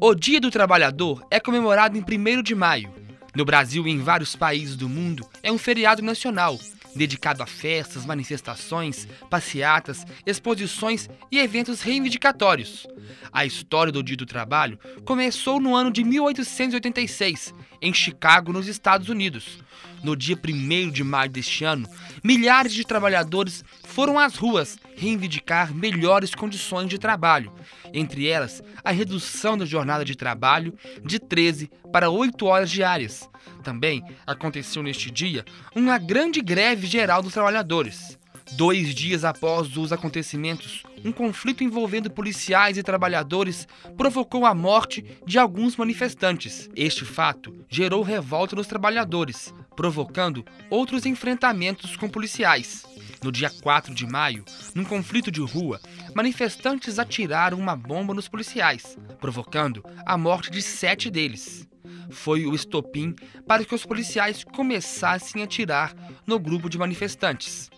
O Dia do Trabalhador é comemorado em 1 de maio. No Brasil e em vários países do mundo, é um feriado nacional dedicado a festas, manifestações, passeatas, exposições e eventos reivindicatórios. A história do Dia do Trabalho começou no ano de 1886, em Chicago, nos Estados Unidos. No dia 1 de maio deste ano, milhares de trabalhadores foram às ruas reivindicar melhores condições de trabalho, entre elas a redução da jornada de trabalho de 13 para 8 horas diárias. Também aconteceu neste dia uma grande greve geral dos trabalhadores. Dois dias após os acontecimentos, um conflito envolvendo policiais e trabalhadores provocou a morte de alguns manifestantes. Este fato gerou revolta nos trabalhadores, provocando outros enfrentamentos com policiais. No dia 4 de maio, num conflito de rua, manifestantes atiraram uma bomba nos policiais, provocando a morte de sete deles. Foi o estopim para que os policiais começassem a atirar no grupo de manifestantes.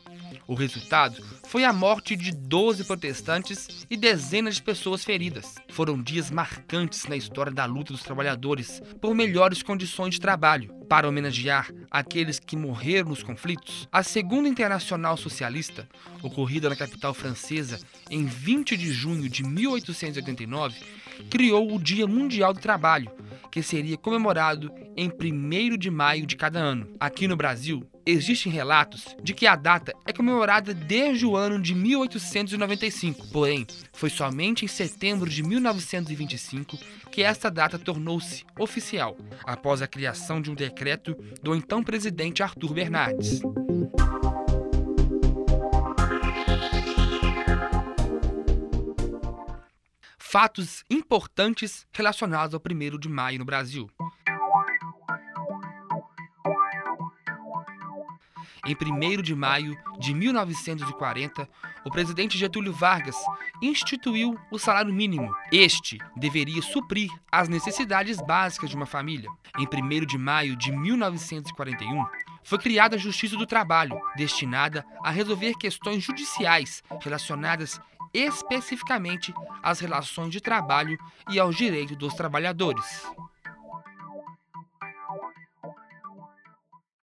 O resultado foi a morte de 12 protestantes e dezenas de pessoas feridas. Foram dias marcantes na história da luta dos trabalhadores por melhores condições de trabalho. Para homenagear aqueles que morreram nos conflitos, a Segunda Internacional Socialista, ocorrida na capital francesa em 20 de junho de 1889, criou o Dia Mundial do Trabalho, que seria comemorado em 1 de maio de cada ano. Aqui no Brasil, existem relatos de que a data é comemorada desde o ano de 1895, porém, foi somente em setembro de 1925 que esta data tornou-se oficial, após a criação de um decreto do então presidente Arthur Bernardes. Fatos importantes relacionados ao 1 de maio no Brasil. Em 1 de maio de 1940, o presidente Getúlio Vargas instituiu o salário mínimo. Este deveria suprir as necessidades básicas de uma família. Em 1 de maio de 1941, foi criada a Justiça do Trabalho, destinada a resolver questões judiciais relacionadas especificamente às relações de trabalho e aos direitos dos trabalhadores.